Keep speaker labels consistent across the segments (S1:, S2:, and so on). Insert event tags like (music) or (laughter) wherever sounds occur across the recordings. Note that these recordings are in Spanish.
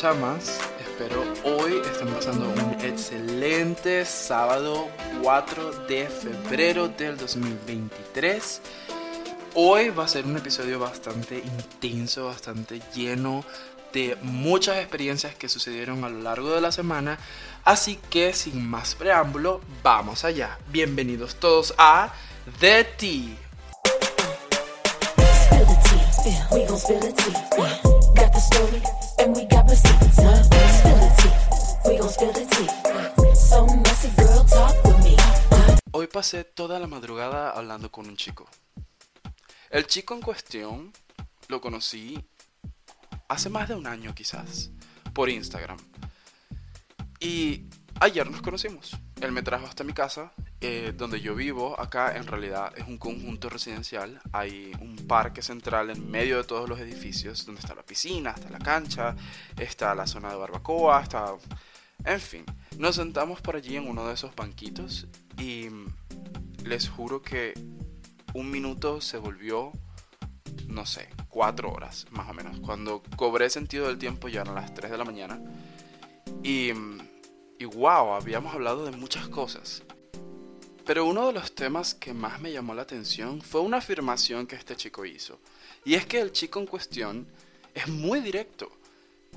S1: Chamas, espero hoy estén pasando un excelente sábado 4 de febrero del 2023. Hoy va a ser un episodio bastante intenso, bastante lleno de muchas experiencias que sucedieron a lo largo de la semana. Así que sin más preámbulo, vamos allá. Bienvenidos todos a The Tea. Hoy pasé toda la madrugada hablando con un chico. El chico en cuestión lo conocí hace más de un año quizás, por Instagram. Y ayer nos conocimos. Él me trajo hasta mi casa, eh, donde yo vivo. Acá en realidad es un conjunto residencial. Hay un parque central en medio de todos los edificios, donde está la piscina, está la cancha, está la zona de barbacoa, está... En fin, nos sentamos por allí en uno de esos banquitos y les juro que un minuto se volvió, no sé, cuatro horas más o menos. Cuando cobré sentido del tiempo ya eran las 3 de la mañana. Y, y wow, habíamos hablado de muchas cosas. Pero uno de los temas que más me llamó la atención fue una afirmación que este chico hizo. Y es que el chico en cuestión es muy directo.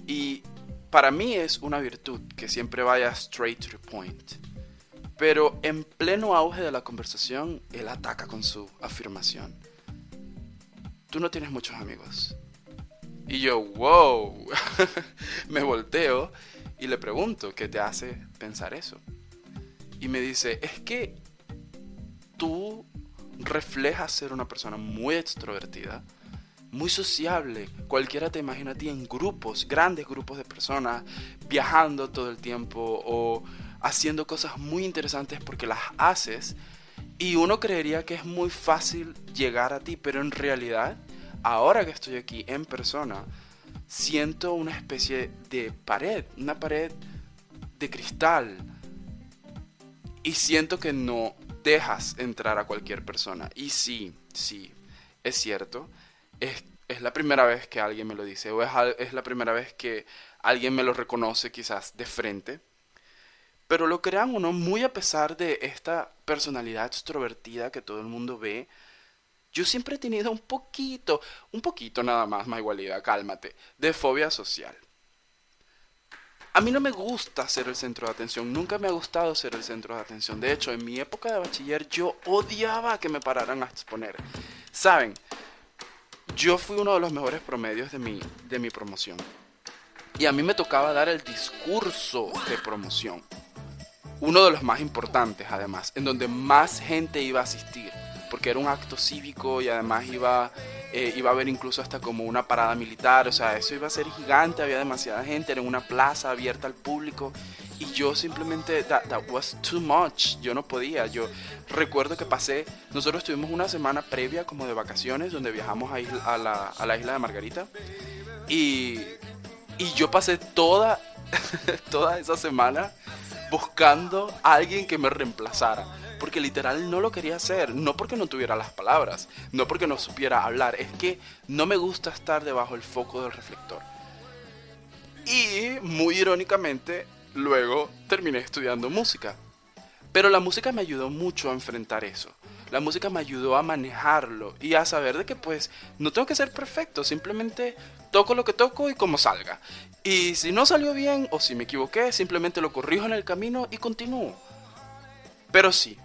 S1: Y para mí es una virtud que siempre vaya straight to the point. Pero en pleno auge de la conversación, él ataca con su afirmación. Tú no tienes muchos amigos. Y yo, wow, (laughs) me volteo y le pregunto, ¿qué te hace pensar eso? Y me dice, es que tú reflejas ser una persona muy extrovertida, muy sociable. Cualquiera te imagina a ti en grupos, grandes grupos de personas, viajando todo el tiempo o haciendo cosas muy interesantes porque las haces. Y uno creería que es muy fácil llegar a ti, pero en realidad, ahora que estoy aquí en persona, siento una especie de pared, una pared de cristal. Y siento que no dejas entrar a cualquier persona. Y sí, sí, es cierto. Es, es la primera vez que alguien me lo dice. O es, es la primera vez que alguien me lo reconoce quizás de frente. Pero lo crean uno muy a pesar de esta personalidad extrovertida que todo el mundo ve. Yo siempre he tenido un poquito, un poquito nada más, igualidad, cálmate, de fobia social. A mí no me gusta ser el centro de atención, nunca me ha gustado ser el centro de atención. De hecho, en mi época de bachiller yo odiaba que me pararan a exponer. Saben, yo fui uno de los mejores promedios de mi, de mi promoción. Y a mí me tocaba dar el discurso de promoción. Uno de los más importantes, además, en donde más gente iba a asistir. Porque era un acto cívico y además iba, eh, iba a haber incluso hasta como una parada militar. O sea, eso iba a ser gigante, había demasiada gente, era una plaza abierta al público. Y yo simplemente, that, that was too much. Yo no podía. Yo recuerdo que pasé, nosotros tuvimos una semana previa como de vacaciones, donde viajamos a, isla- a la, a la isla de Margarita. Y, y yo pasé toda, (laughs) toda esa semana buscando a alguien que me reemplazara. Porque literal no lo quería hacer. No porque no tuviera las palabras. No porque no supiera hablar. Es que no me gusta estar debajo del foco del reflector. Y muy irónicamente, luego terminé estudiando música. Pero la música me ayudó mucho a enfrentar eso. La música me ayudó a manejarlo y a saber de que pues no tengo que ser perfecto, simplemente toco lo que toco y como salga. Y si no salió bien o si me equivoqué, simplemente lo corrijo en el camino y continúo. Pero sí,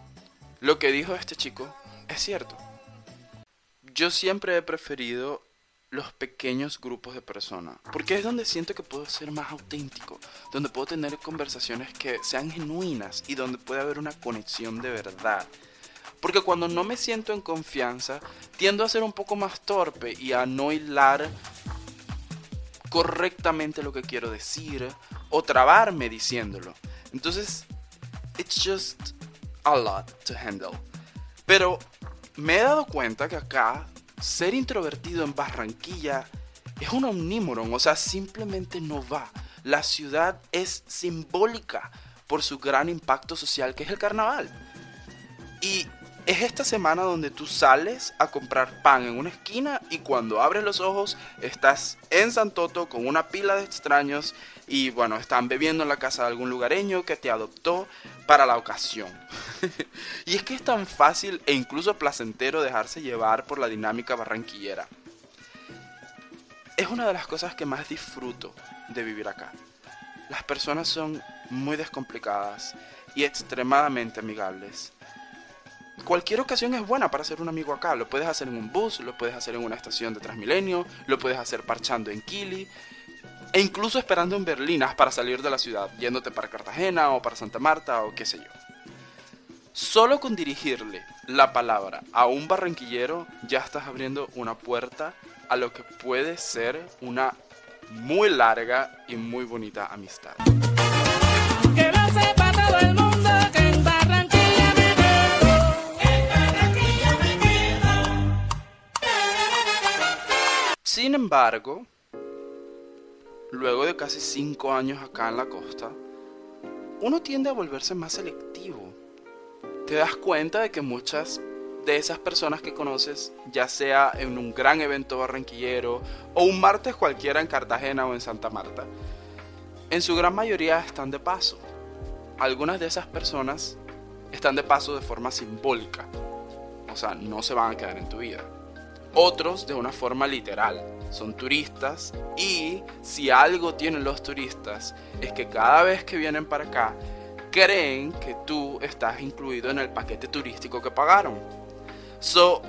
S1: lo que dijo este chico es cierto. Yo siempre he preferido los pequeños grupos de personas, porque es donde siento que puedo ser más auténtico, donde puedo tener conversaciones que sean genuinas y donde puede haber una conexión de verdad. Porque cuando no me siento en confianza, tiendo a ser un poco más torpe y a no hilar correctamente lo que quiero decir o trabarme diciéndolo. Entonces, it's just a lot to handle. Pero me he dado cuenta que acá ser introvertido en Barranquilla es un omnímoron, o sea, simplemente no va. La ciudad es simbólica por su gran impacto social que es el carnaval. Y Es esta semana donde tú sales a comprar pan en una esquina y cuando abres los ojos estás en Santoto con una pila de extraños y bueno, están bebiendo en la casa de algún lugareño que te adoptó para la ocasión. (laughs) y es que es tan fácil e incluso placentero dejarse llevar por la dinámica barranquillera. Es una de las cosas que más disfruto de vivir acá. Las personas son muy descomplicadas y extremadamente amigables. Cualquier ocasión es buena para ser un amigo acá. Lo puedes hacer en un bus, lo puedes hacer en una estación de Transmilenio, lo puedes hacer parchando en Kili, e incluso esperando en Berlinas para salir de la ciudad, yéndote para Cartagena o para Santa Marta o qué sé yo. Solo con dirigirle la palabra a un barranquillero ya estás abriendo una puerta a lo que puede ser una muy larga y muy bonita amistad.
S2: Que lo sepa todo el mundo que en Barranquilla me quedo. En Barranquilla me quedo.
S1: Sin embargo, luego de casi 5 años acá en la costa, uno tiende a volverse más selectivo. Te das cuenta de que muchas de esas personas que conoces, ya sea en un gran evento barranquillero o un martes cualquiera en Cartagena o en Santa Marta, en su gran mayoría están de paso. Algunas de esas personas están de paso de forma simbólica, o sea, no se van a quedar en tu vida. Otros de una forma literal, son turistas y si algo tienen los turistas es que cada vez que vienen para acá creen que tú estás incluido en el paquete turístico que pagaron. So,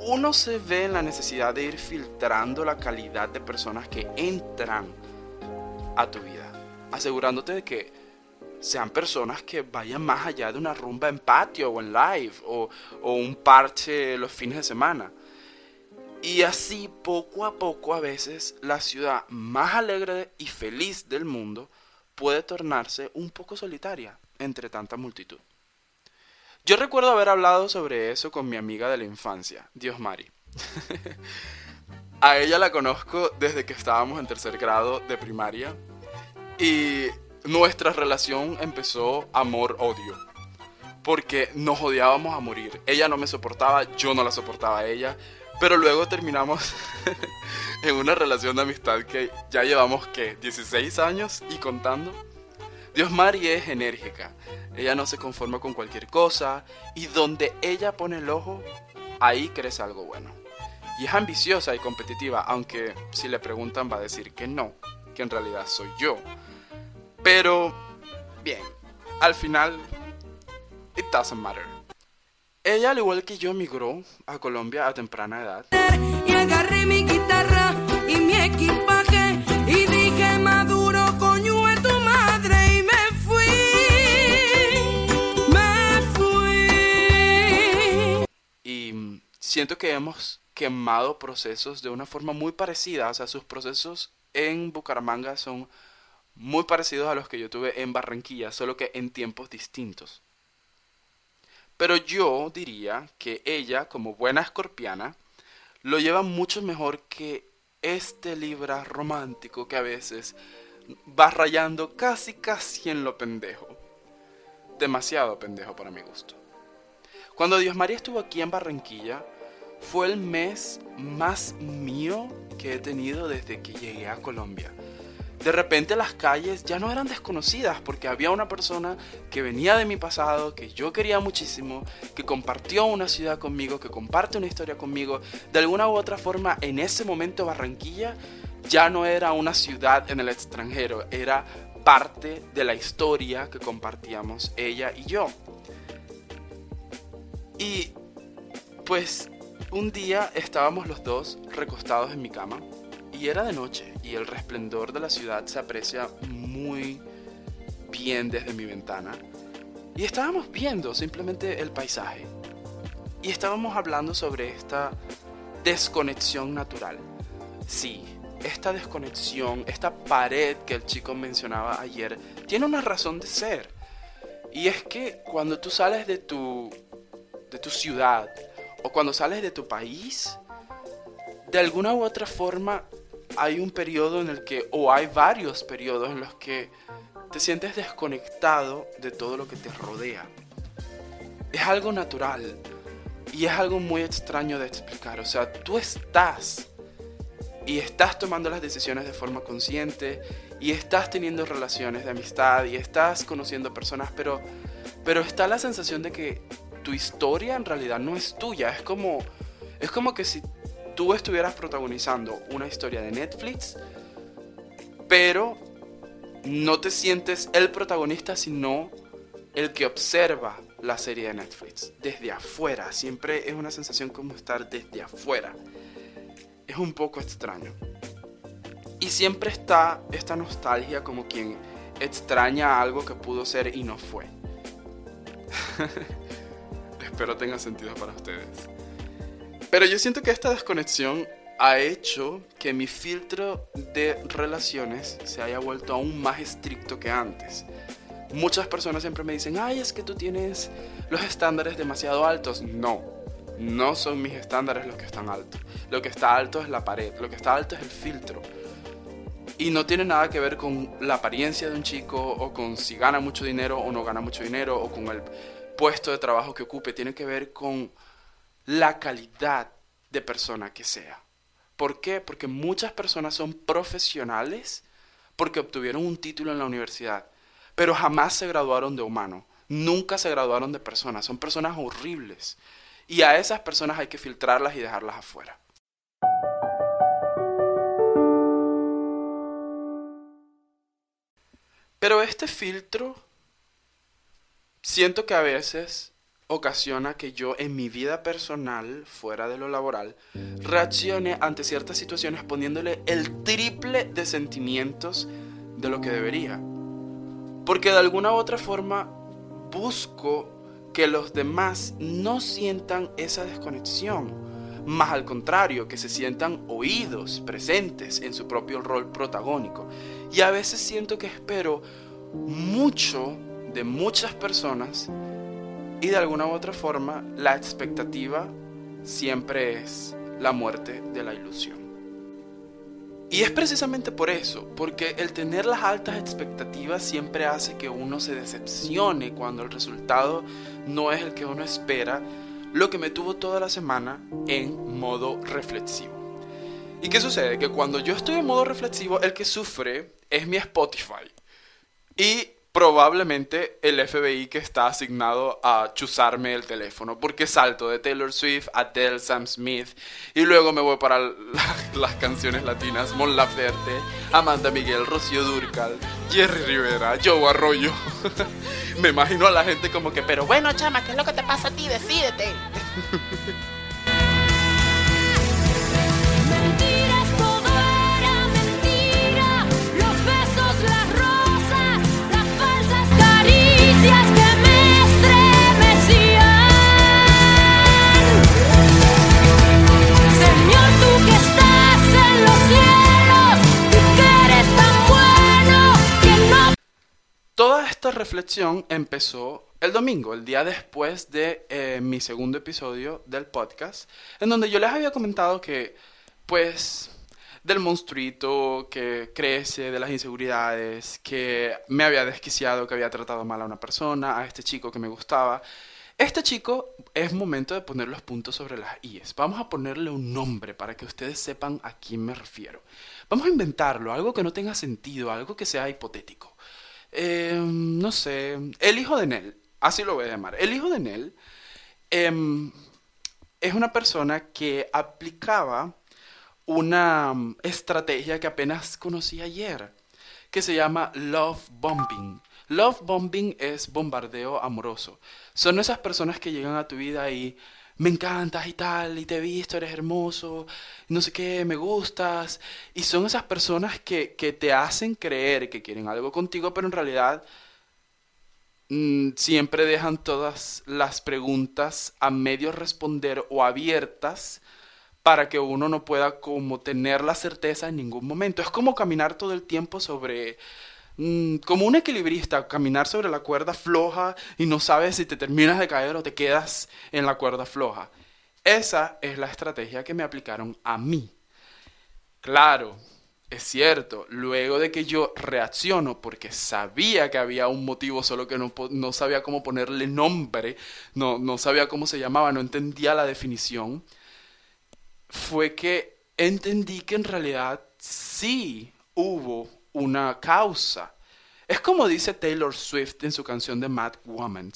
S1: uno se ve en la necesidad de ir filtrando la calidad de personas que entran a tu vida, asegurándote de que sean personas que vayan más allá de una rumba en patio o en live o, o un parche los fines de semana. Y así poco a poco a veces la ciudad más alegre y feliz del mundo puede tornarse un poco solitaria entre tanta multitud. Yo recuerdo haber hablado sobre eso con mi amiga de la infancia, Dios Mari. (laughs) a ella la conozco desde que estábamos en tercer grado de primaria y nuestra relación empezó amor-odio. Porque nos odiábamos a morir. Ella no me soportaba, yo no la soportaba a ella. Pero luego terminamos (laughs) en una relación de amistad que ya llevamos, ¿qué? 16 años y contando. Dios Mari es enérgica. Ella no se conforma con cualquier cosa. Y donde ella pone el ojo, ahí crece algo bueno. Y es ambiciosa y competitiva, aunque si le preguntan va a decir que no, que en realidad soy yo. Pero, bien, al final, it doesn't matter. Ella, al igual que yo, migró a Colombia a temprana edad.
S2: Y agarré mi guitarra y mi equipaje y dije maduro coño es tu madre y me fui, me fui.
S1: Y siento que hemos quemado procesos de una forma muy parecida. O sea, sus procesos en Bucaramanga son muy parecidos a los que yo tuve en Barranquilla, solo que en tiempos distintos. Pero yo diría que ella, como buena escorpiana, lo lleva mucho mejor que este Libra romántico que a veces va rayando casi casi en lo pendejo. Demasiado pendejo para mi gusto. Cuando Dios María estuvo aquí en Barranquilla, fue el mes más mío que he tenido desde que llegué a Colombia. De repente las calles ya no eran desconocidas porque había una persona que venía de mi pasado, que yo quería muchísimo, que compartió una ciudad conmigo, que comparte una historia conmigo. De alguna u otra forma, en ese momento Barranquilla ya no era una ciudad en el extranjero, era parte de la historia que compartíamos ella y yo. Y pues un día estábamos los dos recostados en mi cama y era de noche y el resplendor de la ciudad se aprecia muy bien desde mi ventana. Y estábamos viendo simplemente el paisaje. Y estábamos hablando sobre esta desconexión natural. Sí, esta desconexión, esta pared que el chico mencionaba ayer, tiene una razón de ser. Y es que cuando tú sales de tu, de tu ciudad o cuando sales de tu país, de alguna u otra forma hay un periodo en el que, o hay varios periodos en los que te sientes desconectado de todo lo que te rodea. Es algo natural. Y es algo muy extraño de explicar. O sea, tú estás y estás tomando las decisiones de forma consciente y estás teniendo relaciones de amistad y estás conociendo personas, pero, pero está la sensación de que tu historia en realidad no es tuya. Es como, es como que si tú estuvieras protagonizando una historia de Netflix, pero no te sientes el protagonista, sino el que observa la serie de Netflix desde afuera. Siempre es una sensación como estar desde afuera. Es un poco extraño. Y siempre está esta nostalgia como quien extraña algo que pudo ser y no fue. (laughs) Espero tenga sentido para ustedes. Pero yo siento que esta desconexión ha hecho que mi filtro de relaciones se haya vuelto aún más estricto que antes. Muchas personas siempre me dicen, ay, es que tú tienes los estándares demasiado altos. No, no son mis estándares los que están altos. Lo que está alto es la pared, lo que está alto es el filtro. Y no tiene nada que ver con la apariencia de un chico o con si gana mucho dinero o no gana mucho dinero o con el puesto de trabajo que ocupe. Tiene que ver con la calidad de persona que sea. ¿Por qué? Porque muchas personas son profesionales porque obtuvieron un título en la universidad, pero jamás se graduaron de humano, nunca se graduaron de personas, son personas horribles. Y a esas personas hay que filtrarlas y dejarlas afuera. Pero este filtro siento que a veces ocasiona que yo en mi vida personal, fuera de lo laboral, reaccione ante ciertas situaciones poniéndole el triple de sentimientos de lo que debería. Porque de alguna u otra forma busco que los demás no sientan esa desconexión. Más al contrario, que se sientan oídos, presentes en su propio rol protagónico. Y a veces siento que espero mucho de muchas personas y de alguna u otra forma la expectativa siempre es la muerte de la ilusión. Y es precisamente por eso, porque el tener las altas expectativas siempre hace que uno se decepcione cuando el resultado no es el que uno espera, lo que me tuvo toda la semana en modo reflexivo. ¿Y qué sucede? Que cuando yo estoy en modo reflexivo, el que sufre es mi Spotify. Y probablemente el FBI que está asignado a chuzarme el teléfono, porque salto de Taylor Swift a Adele, Sam Smith, y luego me voy para la- (laughs) las canciones latinas, Mon Laferte, Amanda Miguel, Rocío Durcal, Jerry Rivera, Joe Arroyo. (laughs) me imagino a la gente como que, pero bueno, chama, ¿qué es lo que te pasa a ti? Decídete. (laughs) Toda esta reflexión empezó el domingo, el día después de eh, mi segundo episodio del podcast, en donde yo les había comentado que, pues, del monstruito que crece, de las inseguridades, que me había desquiciado, que había tratado mal a una persona, a este chico que me gustaba. Este chico es momento de poner los puntos sobre las IES. Vamos a ponerle un nombre para que ustedes sepan a quién me refiero. Vamos a inventarlo, algo que no tenga sentido, algo que sea hipotético. Eh, no sé, el hijo de Nell, así lo voy a llamar. El hijo de Nell em, es una persona que aplicaba una mm, estrategia que apenas conocí ayer, que se llama love bombing. Love bombing es bombardeo amoroso. Son esas personas que llegan a tu vida y me encantas y tal, y te he visto, eres hermoso, no sé qué, me gustas. Y son esas personas que, que te hacen creer que quieren algo contigo, pero en realidad mm, siempre dejan todas las preguntas a medio responder o abiertas para que uno no pueda como tener la certeza en ningún momento. Es como caminar todo el tiempo sobre, mm, como un equilibrista, caminar sobre la cuerda floja y no sabes si te terminas de caer o te quedas en la cuerda floja. Esa es la estrategia que me aplicaron a mí. Claro, es cierto, luego de que yo reacciono porque sabía que había un motivo, solo que no, no sabía cómo ponerle nombre, no, no sabía cómo se llamaba, no entendía la definición, fue que entendí que en realidad sí hubo una causa. Es como dice Taylor Swift en su canción de Mad Woman.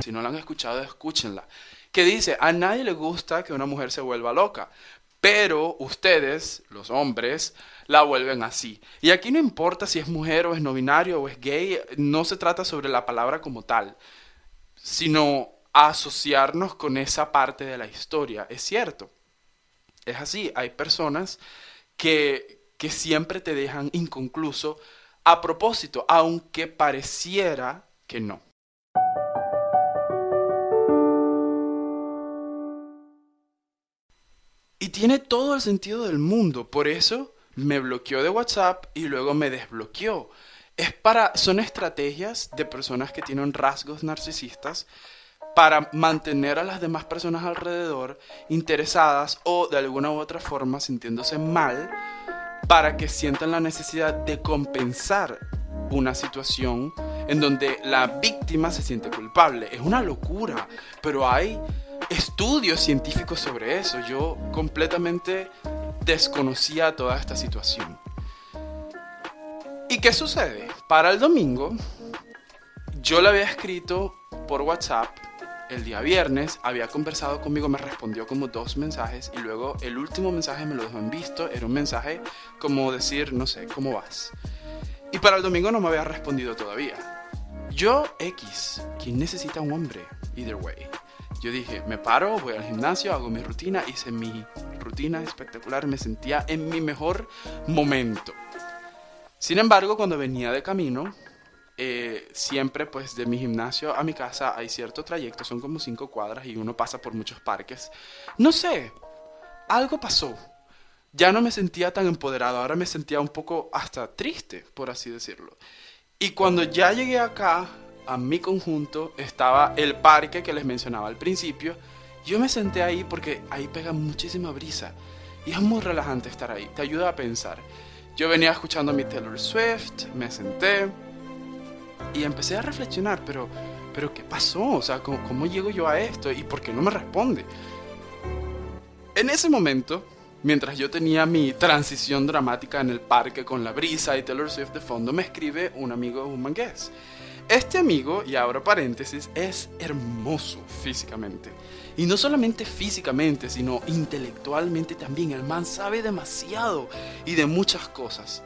S1: Si no la han escuchado, escúchenla. Que dice, a nadie le gusta que una mujer se vuelva loca, pero ustedes, los hombres, la vuelven así. Y aquí no importa si es mujer o es no binario o es gay, no se trata sobre la palabra como tal, sino asociarnos con esa parte de la historia. Es cierto, es así, hay personas que, que siempre te dejan inconcluso a propósito, aunque pareciera que no. Y tiene todo el sentido del mundo. Por eso me bloqueó de WhatsApp y luego me desbloqueó. Es para, son estrategias de personas que tienen rasgos narcisistas para mantener a las demás personas alrededor interesadas o de alguna u otra forma sintiéndose mal para que sientan la necesidad de compensar una situación en donde la víctima se siente culpable. Es una locura, pero hay estudios científicos sobre eso. Yo completamente desconocía toda esta situación. ¿Y qué sucede? Para el domingo, yo le había escrito por WhatsApp el día viernes, había conversado conmigo, me respondió como dos mensajes y luego el último mensaje me lo dejó en visto, era un mensaje como decir, no sé, ¿cómo vas? Y para el domingo no me había respondido todavía. Yo, X, ¿quién necesita un hombre? Either way. Yo dije, me paro, voy al gimnasio, hago mi rutina, hice mi rutina espectacular, me sentía en mi mejor momento. Sin embargo, cuando venía de camino, eh, siempre pues de mi gimnasio a mi casa hay cierto trayecto, son como cinco cuadras y uno pasa por muchos parques. No sé, algo pasó. Ya no me sentía tan empoderado, ahora me sentía un poco hasta triste, por así decirlo. Y cuando ya llegué acá, a mi conjunto, estaba el parque que les mencionaba al principio. Yo me senté ahí porque ahí pega muchísima brisa. Y es muy relajante estar ahí, te ayuda a pensar. Yo venía escuchando a mi Taylor Swift, me senté y empecé a reflexionar, pero, pero ¿qué pasó? O sea, ¿cómo, ¿cómo llego yo a esto? ¿Y por qué no me responde? En ese momento, mientras yo tenía mi transición dramática en el parque con la brisa y Taylor Swift de fondo, me escribe un amigo humangués. Este amigo, y abro paréntesis, es hermoso físicamente. Y no solamente físicamente, sino intelectualmente también. El man sabe demasiado y de muchas cosas.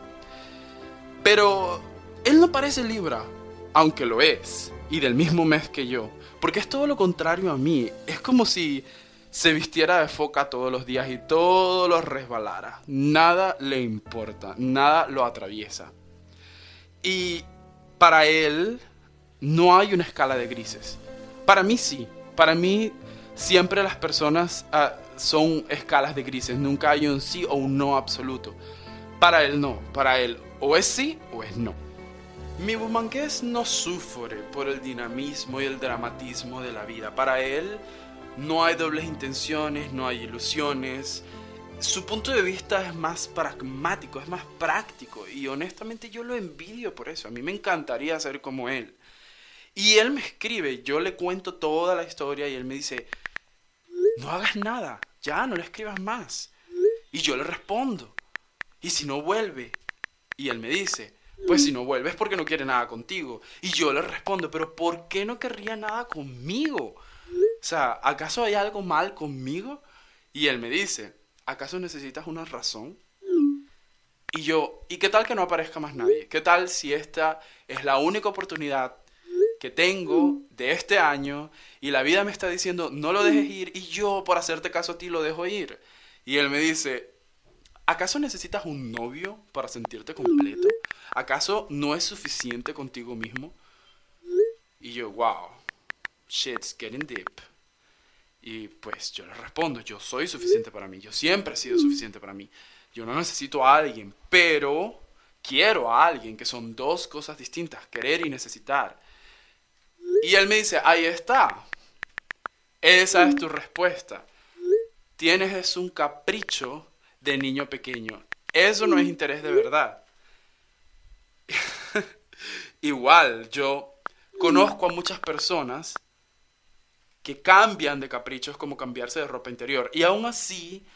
S1: Pero él no parece Libra, aunque lo es, y del mismo mes que yo. Porque es todo lo contrario a mí. Es como si se vistiera de foca todos los días y todo lo resbalara. Nada le importa, nada lo atraviesa. Y para él no hay una escala de grises. Para mí sí. Para mí siempre las personas ah, son escalas de grises. Nunca hay un sí o un no absoluto. Para él no. Para él o es sí o es no. Mi bumangués no sufre por el dinamismo y el dramatismo de la vida. Para él no hay dobles intenciones, no hay ilusiones. Su punto de vista es más pragmático, es más práctico. Y honestamente yo lo envidio por eso. A mí me encantaría ser como él. Y él me escribe, yo le cuento toda la historia y él me dice, no hagas nada, ya no le escribas más. Y yo le respondo, ¿y si no vuelve? Y él me dice, pues si no vuelve es porque no quiere nada contigo. Y yo le respondo, pero ¿por qué no querría nada conmigo? O sea, ¿acaso hay algo mal conmigo? Y él me dice, ¿acaso necesitas una razón? Y yo, ¿y qué tal que no aparezca más nadie? ¿Qué tal si esta es la única oportunidad que tengo de este año y la vida me está diciendo, no lo dejes ir y yo por hacerte caso a ti lo dejo ir? Y él me dice, ¿acaso necesitas un novio para sentirte completo? ¿Acaso no es suficiente contigo mismo? Y yo, wow, shit's getting deep. Y pues yo le respondo, yo soy suficiente para mí, yo siempre he sido suficiente para mí. Yo no necesito a alguien, pero quiero a alguien, que son dos cosas distintas, querer y necesitar. Y él me dice, ahí está. Esa es tu respuesta. Tienes es un capricho de niño pequeño. Eso no es interés de verdad. (laughs) Igual, yo conozco a muchas personas que cambian de caprichos como cambiarse de ropa interior. Y aún así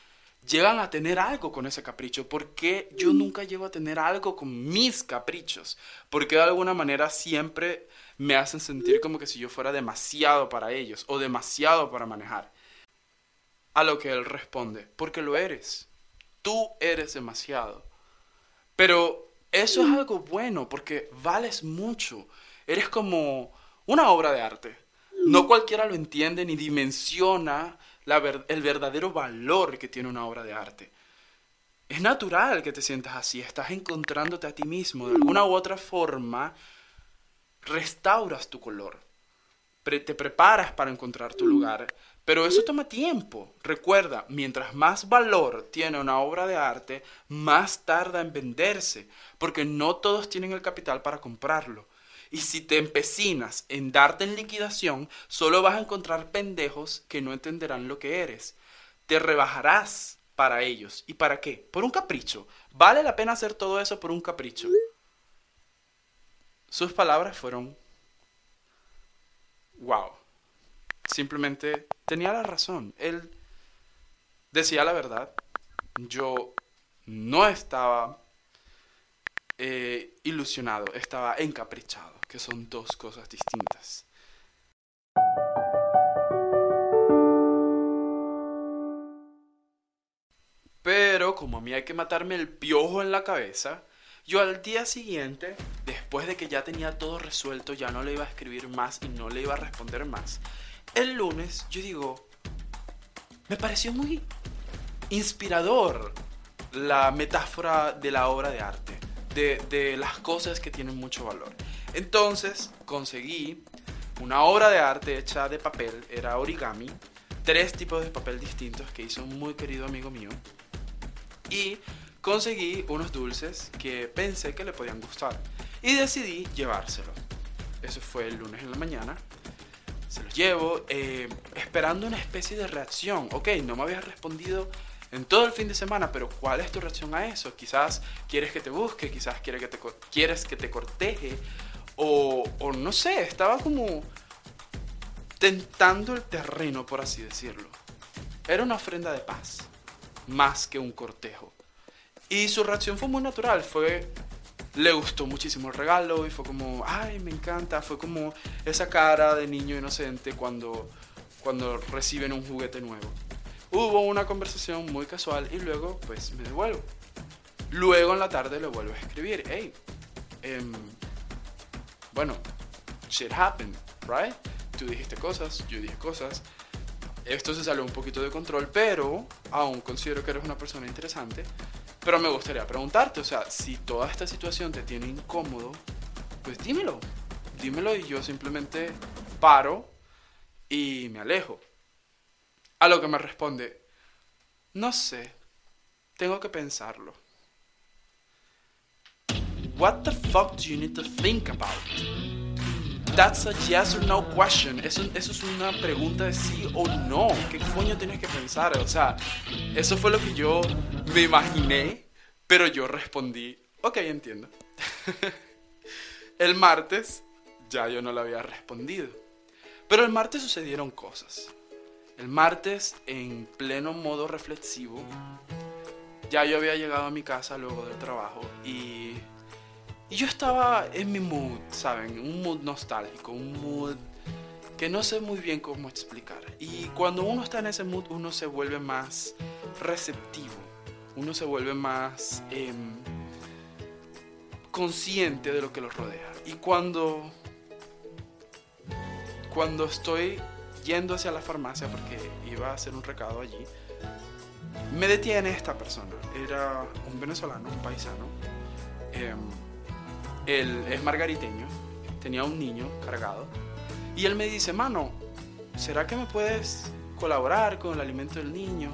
S1: llegan a tener algo con ese capricho. porque yo nunca llego a tener algo con mis caprichos? Porque de alguna manera siempre me hacen sentir como que si yo fuera demasiado para ellos o demasiado para manejar. A lo que él responde, porque lo eres. Tú eres demasiado. Pero eso es algo bueno porque vales mucho. Eres como una obra de arte. No cualquiera lo entiende ni dimensiona la el verdadero valor que tiene una obra de arte. Es natural que te sientas así, estás encontrándote a ti mismo. De alguna u otra forma, restauras tu color. Te preparas para encontrar tu lugar. Pero eso toma tiempo. Recuerda, mientras más valor tiene una obra de arte, más tarda en venderse, porque no todos tienen el capital para comprarlo. Y si te empecinas en darte en liquidación, solo vas a encontrar pendejos que no entenderán lo que eres. Te rebajarás para ellos. ¿Y para qué? Por un capricho. ¿Vale la pena hacer todo eso por un capricho? Sus palabras fueron, wow. Simplemente tenía la razón. Él decía la verdad. Yo no estaba eh, ilusionado, estaba encaprichado, que son dos cosas distintas. Pero como a mí hay que matarme el piojo en la cabeza, yo al día siguiente, después de que ya tenía todo resuelto, ya no le iba a escribir más y no le iba a responder más. El lunes yo digo, me pareció muy inspirador la metáfora de la obra de arte, de, de las cosas que tienen mucho valor. Entonces conseguí una obra de arte hecha de papel, era origami, tres tipos de papel distintos que hizo un muy querido amigo mío. Y conseguí unos dulces que pensé que le podían gustar. Y decidí llevárselo. Eso fue el lunes en la mañana. Se los llevo eh, esperando una especie de reacción. Ok, no me habías respondido en todo el fin de semana, pero ¿cuál es tu reacción a eso? Quizás quieres que te busque, quizás quiere que te, quieres que te corteje, o, o no sé, estaba como tentando el terreno, por así decirlo. Era una ofrenda de paz, más que un cortejo. Y su reacción fue muy natural, fue... Le gustó muchísimo el regalo y fue como, ay, me encanta, fue como esa cara de niño inocente cuando, cuando reciben un juguete nuevo. Hubo una conversación muy casual y luego pues me devuelvo. Luego en la tarde le vuelvo a escribir, hey, em, bueno, shit happened, right? Tú dijiste cosas, yo dije cosas. Esto se salió un poquito de control, pero aún considero que eres una persona interesante. Pero me gustaría preguntarte, o sea, si toda esta situación te tiene incómodo, pues dímelo. Dímelo y yo simplemente paro y me alejo. A lo que me responde, no sé, tengo que pensarlo. What the fuck do you need to think about? That's a yes or no question. Eso, eso es una pregunta de sí o no. ¿Qué coño tienes que pensar? O sea, eso fue lo que yo me imaginé, pero yo respondí, ok, entiendo. (laughs) el martes ya yo no le había respondido. Pero el martes sucedieron cosas. El martes, en pleno modo reflexivo, ya yo había llegado a mi casa luego del trabajo y, y yo estaba en mi mood, ¿saben? Un mood nostálgico, un mood que no sé muy bien cómo explicar. Y cuando uno está en ese mood, uno se vuelve más receptivo, uno se vuelve más em, consciente de lo que los rodea. Y cuando, cuando estoy yendo hacia la farmacia porque iba a hacer un recado allí, me detiene esta persona. Era un venezolano, un paisano. Em, él es margariteño, tenía un niño cargado. Y él me dice, mano, ¿será que me puedes colaborar con el alimento del niño?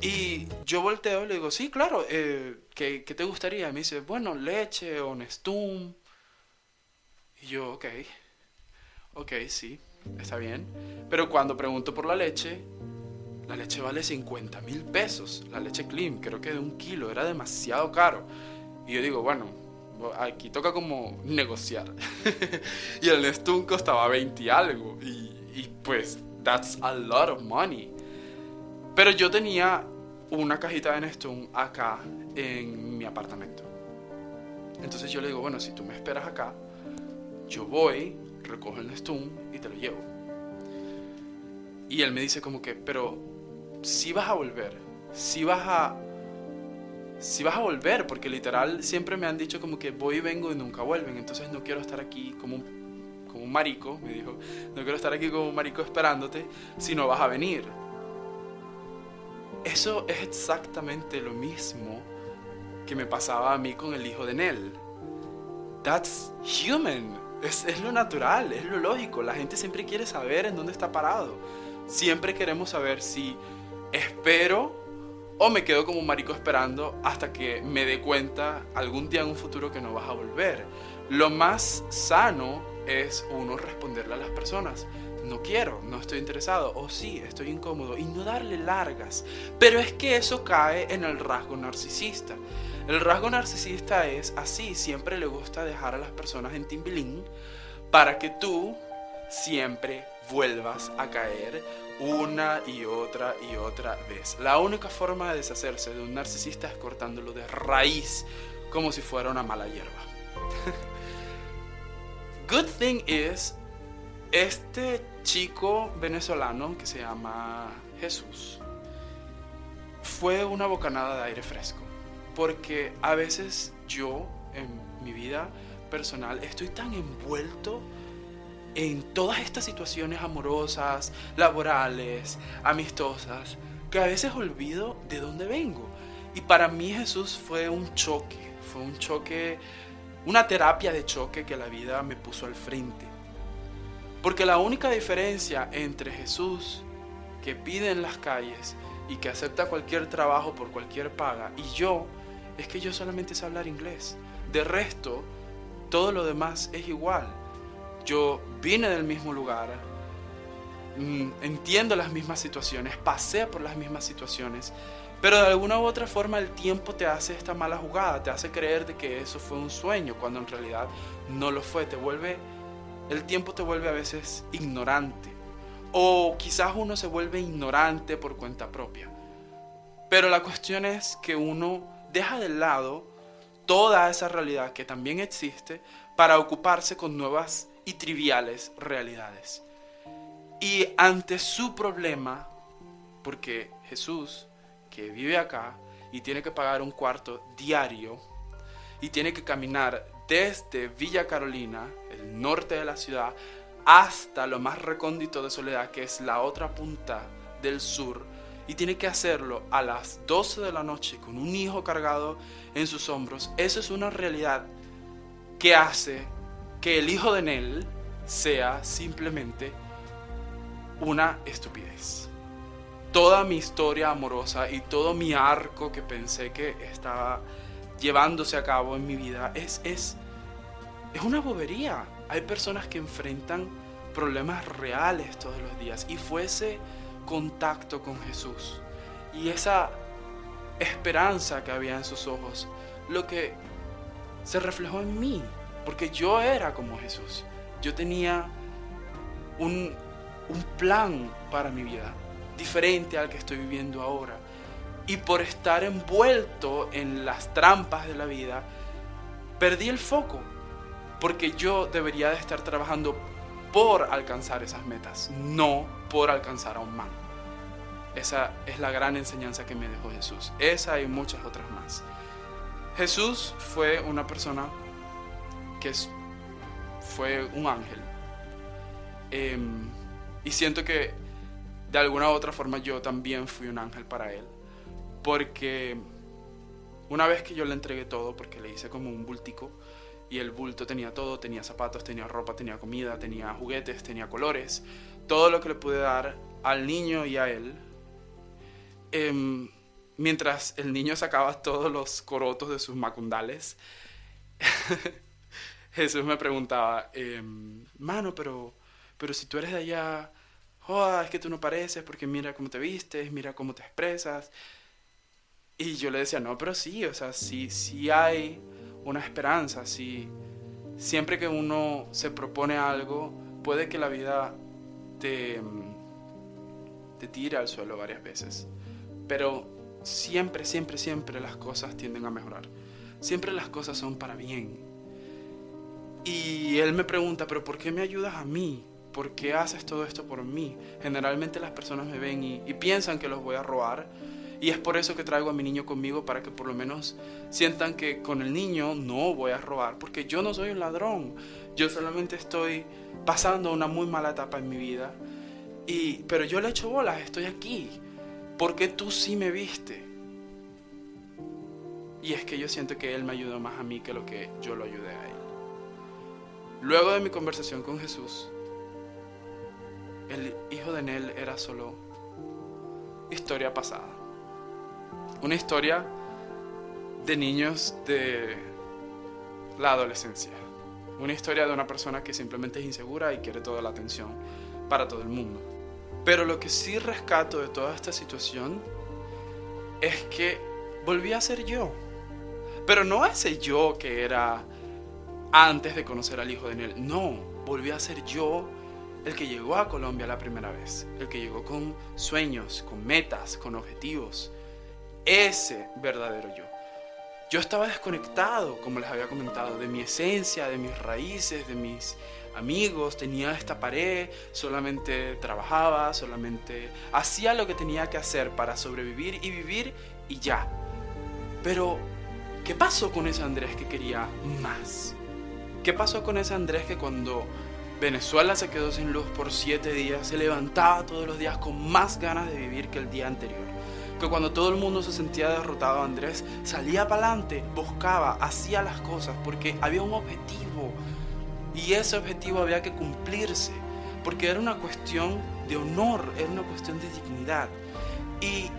S1: Y yo volteo y le digo, sí, claro, eh, ¿qué, te gustaría? Y me dice, bueno, leche o Nestum. Y yo, ok, ok, sí, está bien. Pero cuando pregunto por la leche, la leche vale 50 mil pesos. La leche clean, creo que de un kilo, era demasiado caro. Y yo digo, bueno, aquí toca como negociar. (laughs) y el Nestum costaba 20 y algo. Y, pues, that's a lot of money. Pero yo tenía una cajita de Nestum acá en mi apartamento. Entonces yo le digo, bueno, si tú me esperas acá, yo voy, recojo el Nestum y te lo llevo. Y él me dice como que, pero si vas a volver, si vas a... Si vas a volver, porque literal siempre me han dicho como que voy y vengo y nunca vuelven, entonces no quiero estar aquí como un, como un marico, me dijo, no quiero estar aquí como un marico esperándote si no vas a venir. Eso es exactamente lo mismo que me pasaba a mí con el hijo de Nell. That's human. Es, es, lo natural, es lo lógico. La gente siempre quiere saber en dónde está parado. Siempre queremos saber si espero o me quedo como un marico esperando hasta que me dé cuenta algún día en un futuro que no vas a volver. Lo más sano es uno responderle a las personas no quiero, no estoy interesado, o sí, estoy incómodo, y no darle largas. Pero es que eso cae en el rasgo narcisista. El rasgo narcisista es así, siempre le gusta dejar a las personas en timbilín para que tú siempre vuelvas a caer una y otra y otra vez. La única forma de deshacerse de un narcisista es cortándolo de raíz, como si fuera una mala hierba. (laughs) Good thing is este chico venezolano que se llama Jesús fue una bocanada de aire fresco. Porque a veces yo, en mi vida personal, estoy tan envuelto en todas estas situaciones amorosas, laborales, amistosas, que a veces olvido de dónde vengo. Y para mí Jesús fue un choque, fue un choque, una terapia de choque que la vida me puso al frente. Porque la única diferencia entre Jesús, que pide en las calles y que acepta cualquier trabajo por cualquier paga, y yo, es que yo solamente sé hablar inglés. De resto, todo lo demás es igual. Yo vine del mismo lugar, mm, entiendo las mismas situaciones, pasé por las mismas situaciones, pero de alguna u otra forma el tiempo te hace esta mala jugada, te hace creer de que eso fue un sueño, cuando en realidad no lo fue, te vuelve el tiempo te vuelve a veces ignorante. O quizás uno se vuelve ignorante por cuenta propia. Pero la cuestión es que uno deja de lado toda esa realidad que también existe para ocuparse con nuevas y triviales realidades. Y ante su problema, porque Jesús, que vive acá y tiene que pagar un cuarto diario, y tiene que caminar desde Villa Carolina, el norte de la ciudad, hasta lo más recóndito de Soledad, que es la otra punta del sur, y tiene que hacerlo a las 12 de la noche con un hijo cargado en sus hombros, eso es una realidad que hace que el hijo de Nel sea simplemente una estupidez. Toda mi historia amorosa y todo mi arco que pensé que estaba llevándose a cabo en mi vida es, es, es una bobería. Hay personas que enfrentan problemas reales todos los días y fue ese contacto con Jesús y esa esperanza que había en sus ojos lo que se reflejó en mí, porque yo era como Jesús. Yo tenía un, un plan para mi vida, diferente al que estoy viviendo ahora. Y por estar envuelto en las trampas de la vida, perdí el foco. Porque yo debería de estar trabajando por alcanzar esas metas, no por alcanzar a un man. Esa es la gran enseñanza que me dejó Jesús. Esa y muchas otras más. Jesús fue una persona que fue un ángel. Em, y siento que de alguna u otra forma yo también fui un ángel para él. Porque una vez que yo le entregué todo, porque le hice como un bultico, y el bulto tenía todo, tenía zapatos, tenía ropa, tenía comida, tenía juguetes, tenía colores, todo lo que le pude dar al niño y a él, em, mientras el niño sacaba todos los corotos de sus macundales, (laughs) Jesús me preguntaba, em, mano, pero, pero si tú eres de allá, joda, es que tú no pareces porque mira cómo te vistes, mira cómo te expresas. Y yo le decía, no, pero sí, o sea, sí, hay una esperanza, sí. Siempre que uno se propone algo, puede que la vida te, te tire al suelo varias veces. Pero siempre, siempre, siempre las cosas tienden a mejorar. Siempre las cosas son para bien. Y él me pregunta, pero ¿por qué me ayudas a mí? ¿Por qué haces todo esto por mí? Generalmente las personas me ven y, piensan que los voy a robar. Y es por eso que traigo a mi niño conmigo, para que por lo menos sientan que con el niño no voy a robar, porque yo no soy un ladrón. Yo solamente estoy pasando una muy mala etapa en mi vida. Y, pero yo le echo bolas, estoy aquí. Porque tú sí me viste. Y es que yo siento que Él me ayudó más a mí que lo que yo lo ayudé a Él. Luego de mi conversación con Jesús, el hijo de Nel era solo historia pasada. Una historia de niños de la adolescencia. Una historia de una persona que simplemente es insegura y quiere toda la atención para todo el mundo. Pero lo que sí rescato de toda esta situación es que volví a ser yo. Pero no ese yo que era antes de conocer al hijo de Nel. No, volví a ser yo el que llegó a Colombia la primera vez. El que llegó con sueños, con metas, con objetivos. Ese verdadero yo. Yo estaba desconectado, como les había comentado, de mi esencia, de mis raíces, de mis amigos, tenía esta pared, solamente trabajaba, solamente hacía lo que tenía que hacer para sobrevivir y vivir y ya. Pero, ¿qué pasó con ese Andrés que quería más? ¿Qué pasó con ese Andrés que cuando Venezuela se quedó sin luz por siete días, se levantaba todos los días con más ganas de vivir que el día anterior? Que cuando todo el mundo se sentía derrotado, Andrés salía para adelante, buscaba, hacía las cosas porque había un objetivo y ese objetivo había que cumplirse, porque era una cuestión de honor, era una cuestión de dignidad. Y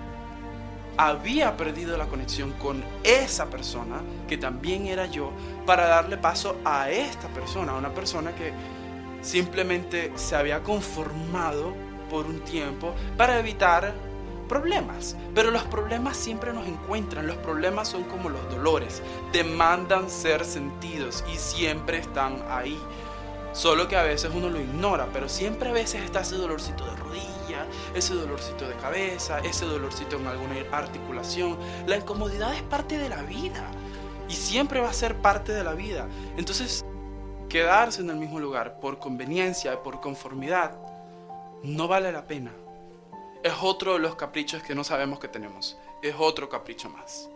S1: había perdido la conexión con esa persona, que también era yo, para darle paso a esta persona, a una persona que simplemente se había conformado por un tiempo para evitar problemas. Pero los problemas siempre nos encuentran, los problemas son como los dolores, demandan ser sentidos y siempre están ahí. Solo que a veces uno lo ignora, pero siempre a veces está ese dolorcito de ese dolorcito de cabeza, ese dolorcito en alguna articulación. La incomodidad es parte de la vida y siempre va a ser parte de la vida. Entonces, quedarse en el mismo lugar por conveniencia, por conformidad, no vale la pena. Es otro de los caprichos que no sabemos que tenemos. Es otro capricho más.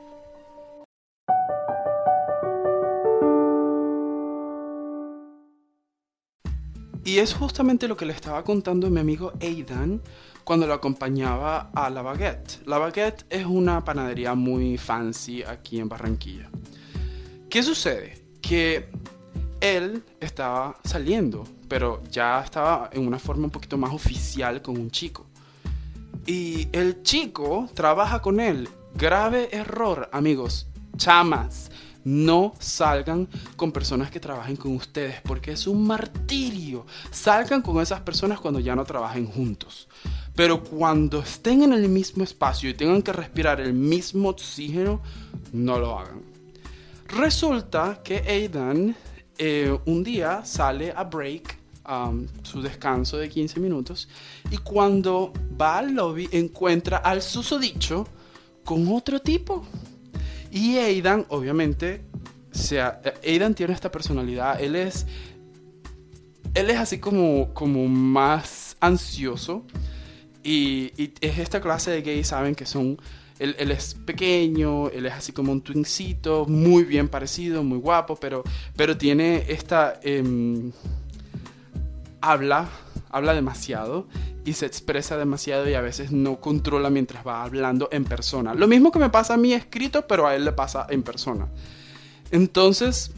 S1: Y es justamente lo que le estaba contando mi amigo Aidan cuando lo acompañaba a La Baguette. La Baguette es una panadería muy fancy aquí en Barranquilla. ¿Qué sucede? Que él estaba saliendo, pero ya estaba en una forma un poquito más oficial con un chico. Y el chico trabaja con él. Grave error, amigos. Chamas. No salgan con personas que trabajen con ustedes porque es un martirio. Salgan con esas personas cuando ya no trabajen juntos. Pero cuando estén en el mismo espacio y tengan que respirar el mismo oxígeno, no lo hagan. Resulta que Aidan eh, un día sale a break, um, su descanso de 15 minutos, y cuando va al lobby encuentra al susodicho con otro tipo. Y Aidan, obviamente, sea, Aidan tiene esta personalidad, él es, él es así como, como más ansioso. Y, es esta clase de gays, saben que son él, es pequeño, él es así como un twincito, muy bien parecido, muy guapo, pero, pero tiene esta... Eh, habla, habla demasiado y se expresa demasiado y a veces no controla mientras va hablando en persona. Lo mismo que me pasa a mí escrito, pero a él le pasa en persona. Entonces,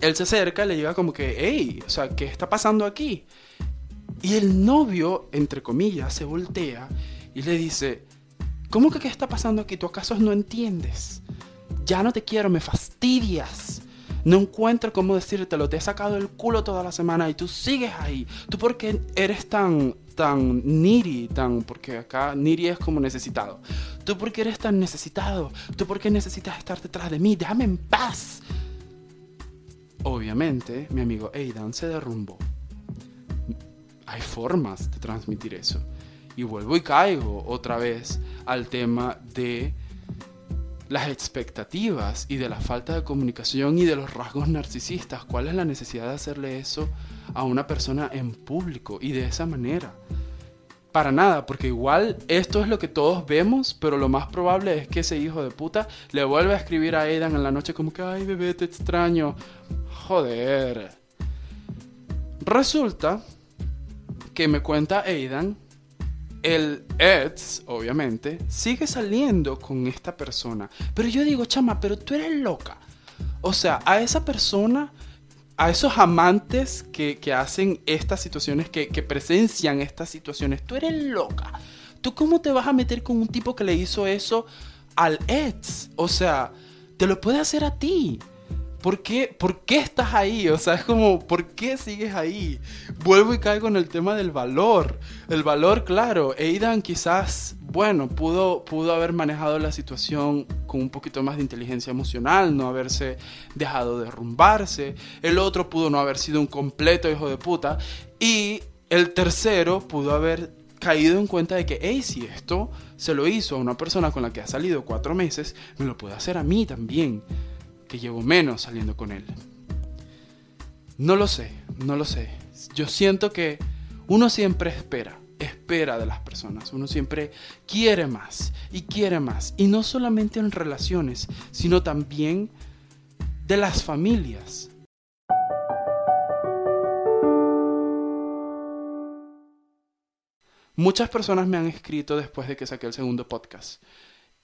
S1: él se acerca y le diga como que, hey, o sea, ¿qué está pasando aquí? Y el novio, entre comillas, se voltea y le dice, ¿Cómo que qué está pasando aquí? ¿Tú acaso no entiendes? Ya no te quiero, me fastidias. No encuentro cómo decírtelo. Te he sacado el culo toda la semana y tú sigues ahí. ¿Tú por qué eres tan, tan needy? Tan, porque acá needy es como necesitado. ¿Tú por qué eres tan necesitado? ¿Tú por qué necesitas estar detrás de mí? Déjame en paz. Obviamente, mi amigo Aidan se derrumbó. Hay formas de transmitir eso. Y vuelvo y caigo otra vez al tema de las expectativas y de la falta de comunicación y de los rasgos narcisistas. ¿Cuál es la necesidad de hacerle eso a una persona en público y de esa manera? Para nada, porque igual esto es lo que todos vemos, pero lo más probable es que ese hijo de puta le vuelva a escribir a Aidan en la noche como que, ay bebé, te extraño. Joder. Resulta que me cuenta Aidan el ex, obviamente, sigue saliendo con esta persona. Pero yo digo, chama, pero tú eres loca. O sea, a esa persona, a esos amantes que, que hacen estas situaciones, que, que presencian estas situaciones, tú eres loca. ¿Tú cómo te vas a meter con un tipo que le hizo eso al ex? O sea, te lo puede hacer a ti. ¿Por qué, ¿Por qué estás ahí? O sea, es como, ¿por qué sigues ahí? Vuelvo y caigo en el tema del valor. El valor, claro, Aidan quizás, bueno, pudo, pudo haber manejado la situación con un poquito más de inteligencia emocional, no haberse dejado derrumbarse. El otro pudo no haber sido un completo hijo de puta. Y el tercero pudo haber caído en cuenta de que, hey, si esto se lo hizo a una persona con la que ha salido cuatro meses, me lo puede hacer a mí también que llevo menos saliendo con él. No lo sé, no lo sé. Yo siento que uno siempre espera, espera de las personas. Uno siempre quiere más y quiere más. Y no solamente en relaciones, sino también de las familias. Muchas personas me han escrito después de que saqué el segundo podcast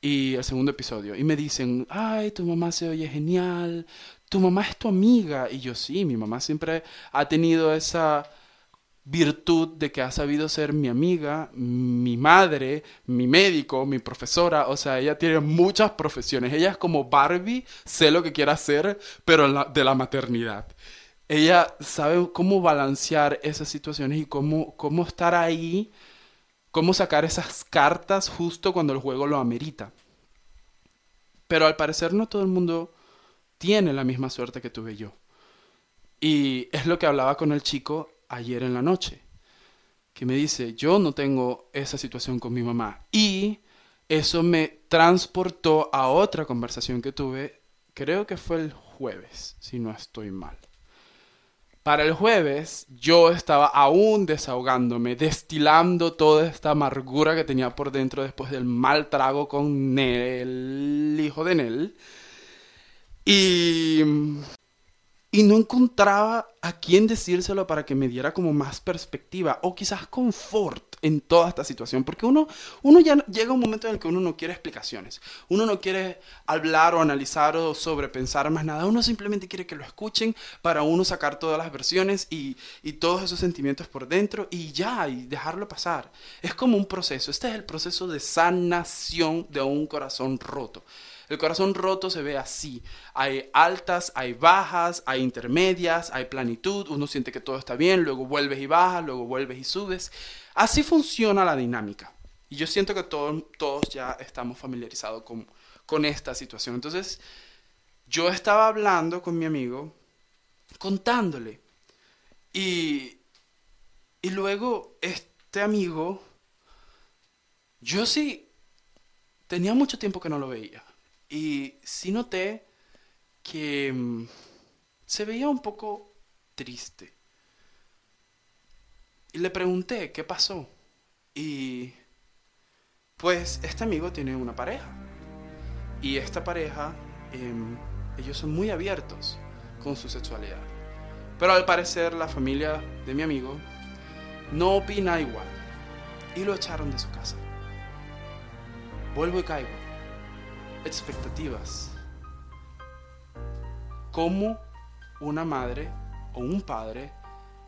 S1: y el segundo episodio y me dicen, ay, tu mamá se oye genial, tu mamá es tu amiga. Y yo sí, mi mamá siempre ha tenido esa virtud de que ha sabido ser mi amiga, mi madre, mi médico, mi profesora, o sea, ella tiene muchas profesiones. Ella es como Barbie, sé lo que quiere hacer, pero de la maternidad. Ella sabe cómo balancear esas situaciones y cómo, cómo estar ahí cómo sacar esas cartas justo cuando el juego lo amerita. Pero al parecer no todo el mundo tiene la misma suerte que tuve yo. Y es lo que hablaba con el chico ayer en la noche, que me dice, yo no tengo esa situación con mi mamá. Y eso me transportó a otra conversación que tuve, creo que fue el jueves, si no estoy mal. Para el jueves yo estaba aún desahogándome, destilando toda esta amargura que tenía por dentro después del mal trago con el hijo de Nel. Y, y no encontraba a quién decírselo para que me diera como más perspectiva o quizás confort en toda esta situación. Porque uno, uno ya llega un momento en el que uno no quiere explicaciones. Uno no quiere hablar o analizar o sobrepensar más nada. Uno simplemente quiere que lo escuchen para uno sacar todas las versiones y, y todos esos sentimientos por dentro y ya, y dejarlo pasar. Es como un proceso. Este es el proceso de sanación de un corazón roto. El corazón roto se ve así. Hay altas, hay bajas, hay intermedias, hay planitud. Uno siente que todo está bien, luego vuelves y bajas, luego vuelves y subes. Así funciona la dinámica. Y yo siento que todos, todos ya estamos familiarizados con, con esta situación. Entonces, yo estaba hablando con mi amigo, contándole. Y, y luego este amigo, yo sí tenía mucho tiempo que no lo veía. Y sí noté que mm, se veía un poco triste. Y le pregunté qué pasó. Y pues este amigo tiene una pareja. Y esta pareja, em, ellos son muy abiertos con su sexualidad. Pero al parecer la familia de mi amigo no opina igual. Y lo echaron de su casa. Vuelvo y caigo. Expectativas. ¿Cómo una madre o un padre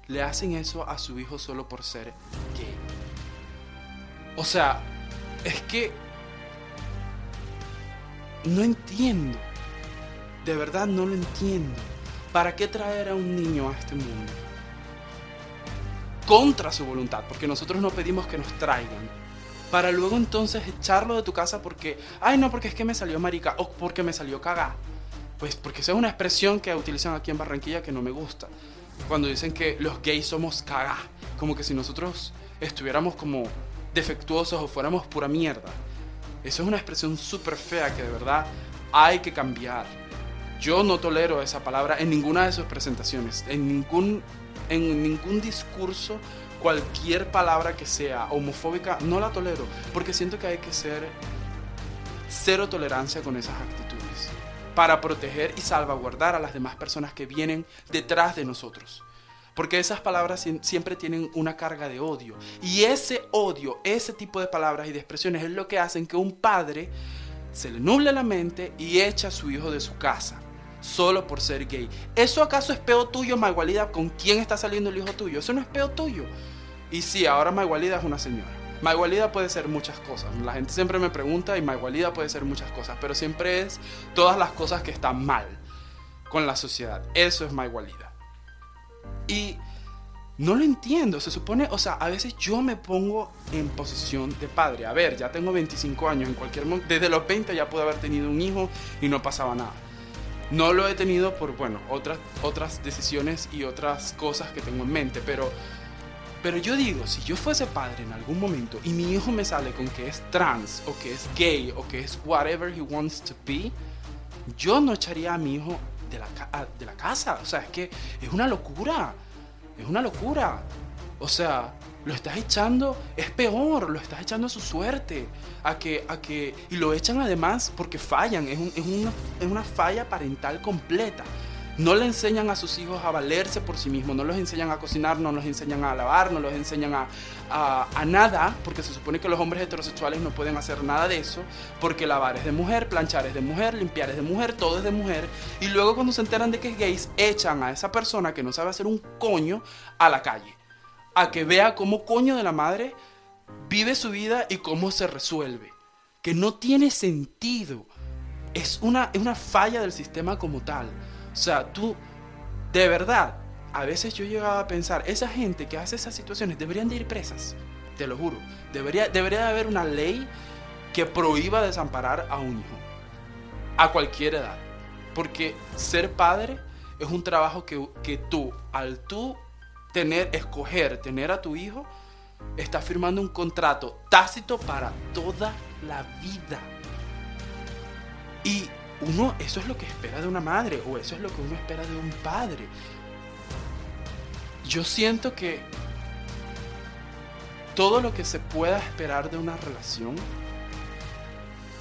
S1: le hacen eso a su hijo solo por ser gay? O sea, es que no entiendo. De verdad no lo entiendo. ¿Para qué traer a un niño a este mundo? Contra su voluntad, porque nosotros no pedimos que nos traigan. Para luego entonces echarlo de tu casa porque, ay no, porque es que me salió marica o porque me salió cagá. Pues porque esa es una expresión que utilizan aquí en Barranquilla que no me gusta. Cuando dicen que los gays somos cagá. Como que si nosotros estuviéramos como defectuosos o fuéramos pura mierda. Eso es una expresión súper fea que de verdad hay que cambiar. Yo no tolero esa palabra en ninguna de sus presentaciones, en ningún, en ningún discurso, cualquier palabra que sea homofóbica, no la tolero, porque siento que hay que ser cero tolerancia con esas actitudes, para proteger y salvaguardar a las demás personas que vienen detrás de nosotros. Porque esas palabras siem- siempre tienen una carga de odio. Y ese odio, ese tipo de palabras y de expresiones es lo que hacen que un padre se le nuble la mente y echa a su hijo de su casa. Solo por ser gay. ¿Eso acaso es peo tuyo, Maigualida? ¿Con quién está saliendo el hijo tuyo? Eso no es peo tuyo. Y sí, ahora Maigualida es una señora. Maigualida puede ser muchas cosas. La gente siempre me pregunta y Maigualida puede ser muchas cosas. Pero siempre es todas las cosas que están mal con la sociedad. Eso es Maigualida. Y no lo entiendo, se supone, o sea, a veces yo me pongo en posición de padre. A ver, ya tengo 25 años, en cualquier momento, desde los 20 ya pude haber tenido un hijo y no pasaba nada. No lo he tenido por, bueno, otras, otras decisiones y otras cosas que tengo en mente, pero, pero yo digo, si yo fuese padre en algún momento y mi hijo me sale con que es trans o que es gay o que es whatever he wants to be, yo no echaría a mi hijo de la, de la casa. O sea, es que es una locura. Es una locura. O sea, lo estás echando, es peor, lo estás echando a su suerte. A que, a que, y lo echan además porque fallan. Es, un- es una, falla parental completa. No le enseñan a sus hijos a valerse por sí mismos, no los enseñan a cocinar, no los enseñan a lavar, no los enseñan a, a- a nada, porque se supone que los hombres heterosexuales no pueden hacer nada de eso, porque lavar es de mujer, planchar es de mujer, limpiar es de mujer, todo es de mujer, y luego cuando se enteran de que es gays, echan a esa persona que no sabe hacer un coño a la calle, a que vea cómo coño de la madre vive su vida y cómo se resuelve, que no tiene sentido es una, es una falla del sistema como tal. O sea, tú, de verdad, a veces yo llegaba a pensar, esa gente que hace esas situaciones deberían de ir presas, te lo juro. Debería, debería de haber una ley que prohíba desamparar a un hijo, a cualquier edad. Porque ser padre es un trabajo que, que tú, al tú tener, escoger, tener a tu hijo, estás firmando un contrato tácito para toda la vida. Y uno, eso es lo que espera de una madre, o eso es lo que uno espera de un padre. Yo siento que todo lo que se pueda esperar de una relación,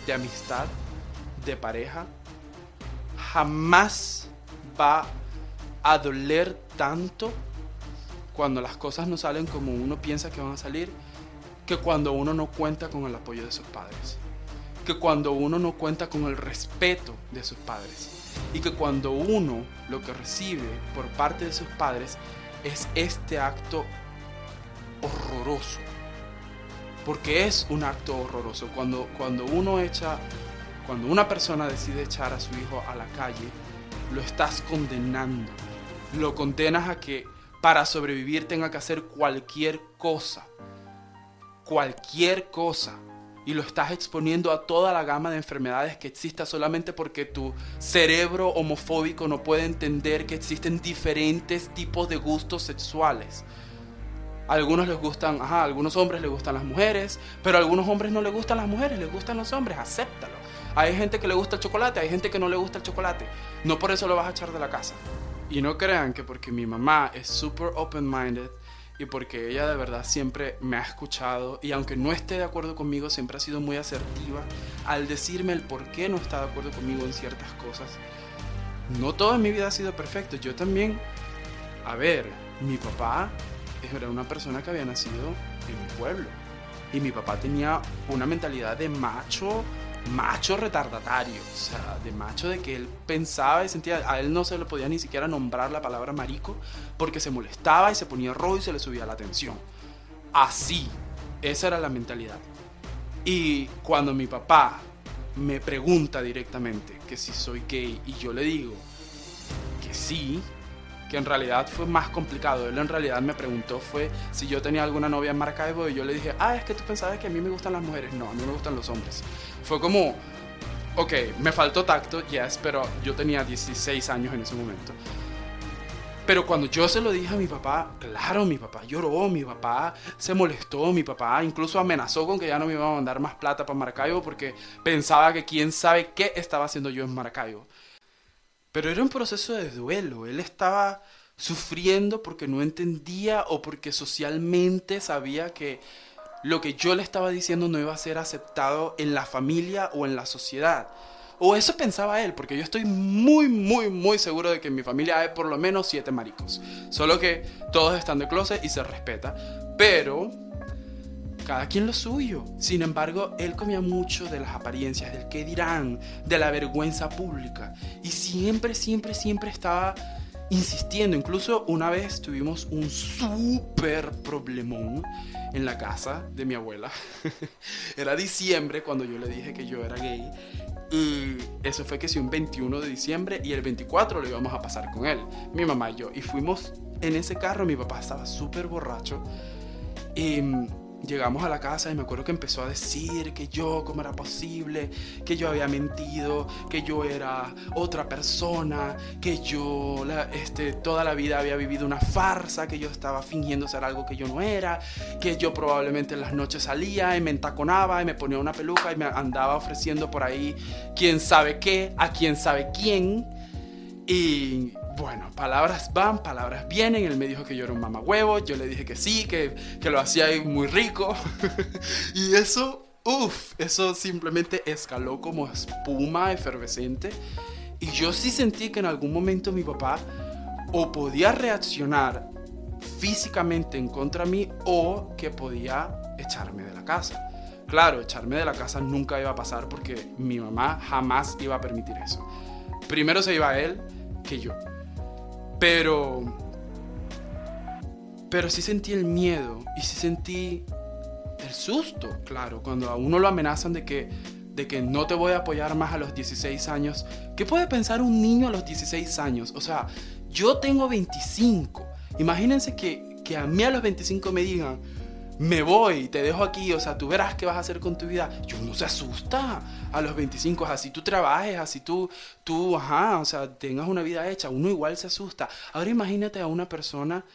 S1: de amistad, de pareja, jamás va a doler tanto cuando las cosas no salen como uno piensa que van a salir, que cuando uno no cuenta con el apoyo de sus padres que cuando uno no cuenta con el respeto de sus padres y que cuando uno lo que recibe por parte de sus padres es este acto horroroso. Porque es un acto horroroso. Cuando, cuando uno echa, cuando una persona decide echar a su hijo a la calle, lo estás condenando. Lo condenas a que para sobrevivir tenga que hacer cualquier cosa. Cualquier cosa y lo estás exponiendo a toda la gama de enfermedades que exista solamente porque tu cerebro homofóbico no puede entender que existen diferentes tipos de gustos sexuales. A algunos les gustan, ajá, a algunos hombres les gustan las mujeres, pero a algunos hombres no les gustan las mujeres, les gustan los hombres, acéptalo. Hay gente que le gusta el chocolate, hay gente que no le gusta el chocolate. No por eso lo vas a echar de la casa. Y no crean que porque mi mamá es super open-minded y porque ella de verdad siempre me ha escuchado y aunque no esté de acuerdo conmigo, siempre ha sido muy asertiva al decirme el por qué no está de acuerdo conmigo en ciertas cosas. No todo en mi vida ha sido perfecto. Yo también, a ver, mi papá era una persona que había nacido en mi pueblo y mi papá tenía una mentalidad de macho macho retardatario, o sea, de macho de que él pensaba y sentía, a él no se le podía ni siquiera nombrar la palabra marico porque se molestaba y se ponía rojo y se le subía la tensión. Así, esa era la mentalidad. Y cuando mi papá me pregunta directamente que si soy gay y yo le digo que sí, que en realidad fue más complicado. Él en realidad me preguntó fue si yo tenía alguna novia en Maracaibo y yo le dije, ah, es que tú pensabas que a mí me gustan las mujeres. No, a mí me gustan los hombres. Fue como, ok, me faltó tacto, yes, pero yo tenía 16 años en ese momento. Pero cuando yo se lo dije a mi papá, claro, mi papá lloró, mi papá se molestó, mi papá incluso amenazó con que ya no me iba a mandar más plata para Maracaibo porque pensaba que quién sabe qué estaba haciendo yo en Maracaibo. Pero era un proceso de duelo, él estaba sufriendo porque no entendía o porque socialmente sabía que lo que yo le estaba diciendo no iba a ser aceptado en la familia o en la sociedad. O eso pensaba él, porque yo estoy muy, muy, muy seguro de que en mi familia hay por lo menos siete maricos. Solo que todos están de closet y se respeta. Pero cada quien lo suyo. Sin embargo, él comía mucho de las apariencias, del qué dirán, de la vergüenza pública. Y siempre, siempre, siempre estaba insistiendo. Incluso una vez tuvimos un súper problemón en la casa de mi abuela. (laughs) era diciembre cuando yo le dije que yo era gay. Y eso fue que sí, un 21 de diciembre y el 24 lo íbamos a pasar con él, mi mamá y yo. Y fuimos en ese carro, mi papá estaba súper borracho. Y mm, llegamos a la casa y me acuerdo que empezó a decir que yo, cómo era posible, que yo había mentido, que yo era otra persona, que yo la- este, toda la vida había vivido una farsa, que yo estaba fingiendo ser algo que yo no era, que yo probablemente en las noches salía y me entaconaba y me ponía una peluca y me andaba ofreciendo por ahí quién sabe qué, a quién sabe quién. Y bueno, palabras van, palabras vienen. Él me dijo que yo era un mamahuevo. Yo le dije que sí, que, que lo hacía muy rico. (laughs) y eso, uff, eso simplemente escaló como espuma efervescente. Y yo sí sentí que en algún momento mi papá o podía reaccionar físicamente en contra mí o que podía echarme de la casa. Claro, echarme de la casa nunca iba a pasar porque mi mamá jamás iba a permitir eso. Primero se iba él que yo. Pero... Pero sí sentí el miedo y sí sentí el susto, claro, cuando a uno lo amenazan de que, de que no te voy a apoyar más a los 16 años. ¿Qué puede pensar un niño a los 16 años? O sea, yo tengo 25. Imagínense que, que a mí a los 25 me digan, me voy, te dejo aquí, o sea, tú verás qué vas a hacer con tu vida. Yo no se asusta a los 25, así tú trabajes, así tú, tú, ajá, o sea, tengas una vida hecha, uno igual se asusta. Ahora imagínate a una persona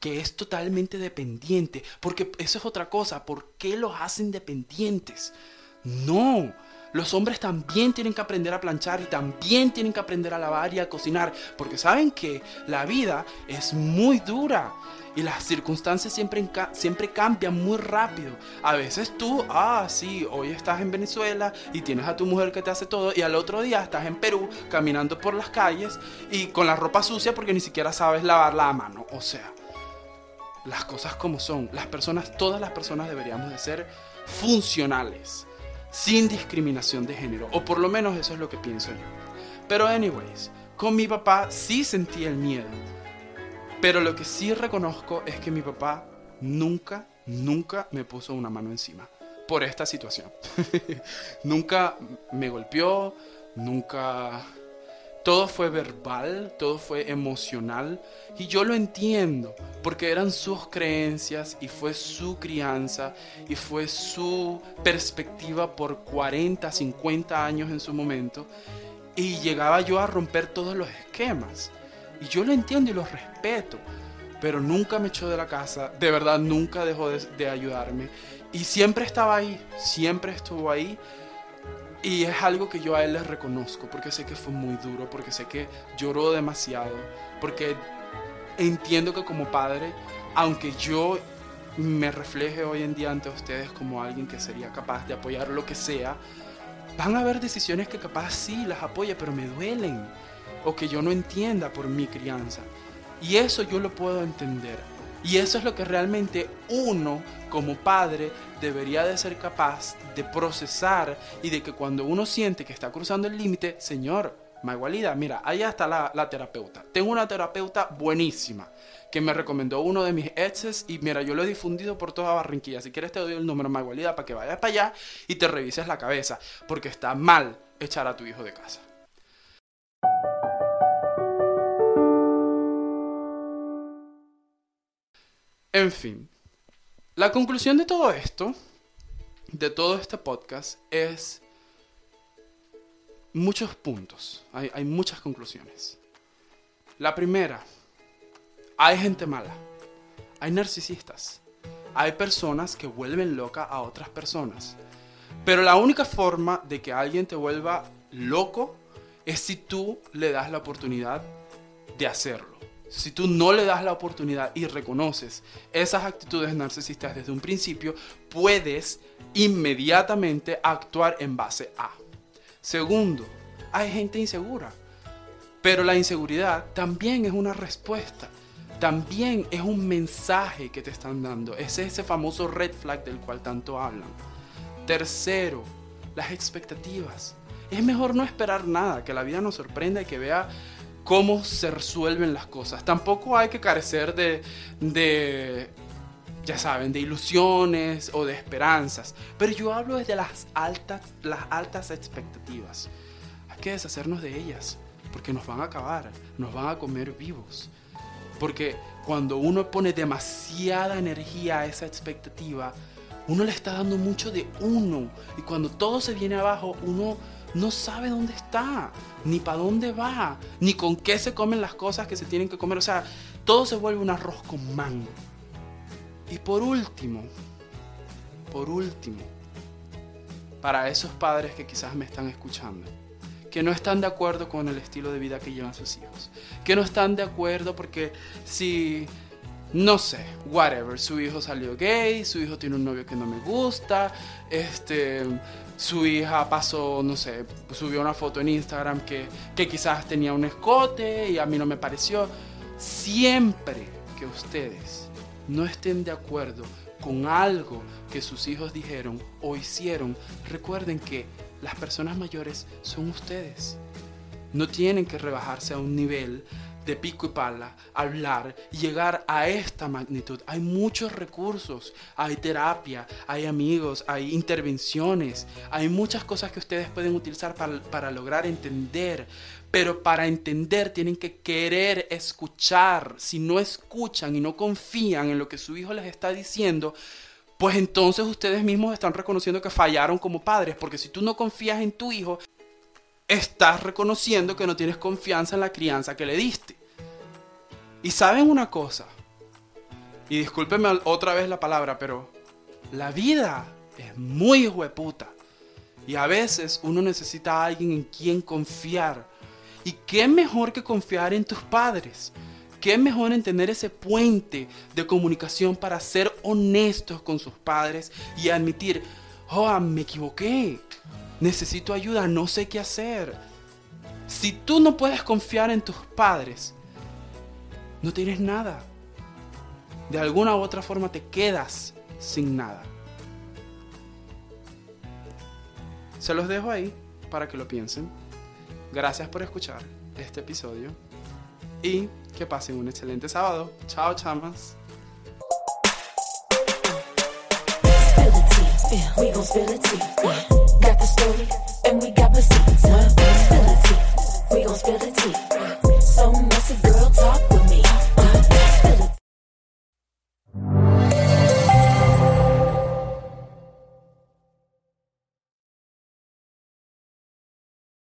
S1: que es totalmente dependiente, porque eso es otra cosa, ¿por qué los hacen dependientes? No, los hombres también tienen que aprender a planchar y también tienen que aprender a lavar y a cocinar, porque saben que la vida es muy dura y las circunstancias siempre, siempre cambian muy rápido. A veces tú, ah, sí, hoy estás en Venezuela y tienes a tu mujer que te hace todo y al otro día estás en Perú caminando por las calles y con la ropa sucia porque ni siquiera sabes lavarla a mano. O sea, las cosas como son. Las personas, todas las personas deberíamos de ser funcionales, sin discriminación de género, o por lo menos eso es lo que pienso yo. Pero anyways, con mi papá sí sentí el miedo, pero lo que sí reconozco es que mi papá nunca, nunca me puso una mano encima por esta situación. (laughs) nunca me golpeó, nunca todo fue verbal, todo fue emocional y yo lo entiendo porque eran sus creencias y fue su crianza y fue su perspectiva por 40, 50 años en su momento y llegaba yo a romper todos los esquemas y yo lo entiendo y lo respeto pero nunca me echó de la casa, de verdad nunca dejó de, ayudarme. Y siempre estaba ahí, siempre estuvo ahí. Y es algo que yo a él le reconozco, porque sé que fue muy duro, porque sé que lloró demasiado, porque entiendo que como padre, aunque yo me refleje hoy en día ante ustedes como alguien que sería capaz de apoyar lo que sea, van a haber decisiones que capaz sí las apoye, pero me duelen, o que yo no entienda por mi crianza. Y eso yo lo puedo entender. Y eso es lo que realmente uno como padre debería de ser capaz de procesar y de que cuando uno siente que está cruzando el límite, Señor, Maigualida, mira, ahí está la, terapeuta. Tengo una terapeuta buenísima que me recomendó uno de mis exes y mira, yo lo he difundido por toda Barranquilla. Si quieres te doy el número Maigualida para que vayas para allá y te revises la cabeza, porque está mal echar a tu hijo de casa. En fin, la conclusión de todo esto, de todo este podcast, es muchos puntos. Hay, muchas conclusiones. La primera, hay gente mala. Hay narcisistas. Hay personas que vuelven loca a otras personas. Pero la única forma de que alguien te vuelva loco es si tú le das la oportunidad de hacerlo. Si tú no le das la oportunidad y reconoces esas actitudes narcisistas desde un principio, puedes inmediatamente actuar en base a. Segundo, hay gente insegura. Pero la inseguridad también es una respuesta. También es un mensaje que te están dando. Es ese famoso red flag del cual tanto hablan. Tercero, las expectativas. Es mejor no esperar nada, que la vida nos sorprenda y que vea cómo se resuelven las cosas. Tampoco hay que carecer de, de ya saben, de ilusiones o de esperanzas. Pero yo hablo desde las altas, las altas expectativas. Hay que deshacernos de ellas, porque nos van a acabar, nos van a comer vivos. Porque cuando uno pone demasiada energía a esa expectativa, uno le está dando mucho de uno. Y cuando todo se viene abajo, uno no sabe dónde está, ni para dónde va, ni con qué se comen las cosas que se tienen que comer. O sea, todo se vuelve un arroz con mango. Y por último, por último, para esos padres que quizás me están escuchando, que no están de acuerdo con el estilo de vida que llevan sus hijos, que no están de acuerdo porque si, no sé, whatever, su hijo salió gay, su hijo tiene un novio que no me gusta, este, su hija pasó, no sé, subió una foto en Instagram que, que quizás tenía un escote y a mí no me pareció. Siempre que ustedes no estén de acuerdo con algo que sus hijos dijeron o hicieron, recuerden que las personas mayores son ustedes. No tienen que rebajarse a un nivel de pico y pala, hablar llegar a esta magnitud. Hay muchos recursos, hay terapia, hay amigos, hay intervenciones, hay muchas cosas que ustedes pueden utilizar para, para lograr entender. Pero para entender tienen que querer escuchar. Si no escuchan y no confían en lo que su hijo les está diciendo, pues entonces ustedes mismos están reconociendo que fallaron como padres. Porque si tú no confías en tu hijo, estás reconociendo que no tienes confianza en la crianza que le diste. Y saben una cosa, y discúlpenme otra vez la palabra, pero la vida es muy hueputa. Y a veces uno necesita a alguien en quien confiar. ¿Y qué mejor que confiar en tus padres? ¿Qué mejor en tener ese puente de comunicación para ser honestos con sus padres y admitir, oh, me equivoqué, necesito ayuda, no sé qué hacer. Si tú no puedes confiar en tus padres, no tienes nada. De alguna u otra forma te quedas sin nada. Se los dejo ahí para que lo piensen. Gracias por escuchar este episodio y que pasen un excelente sábado. Chao, chamas.
S3: Got the story, and we got receipts. One, spill the tea. We gon' spill the tea. So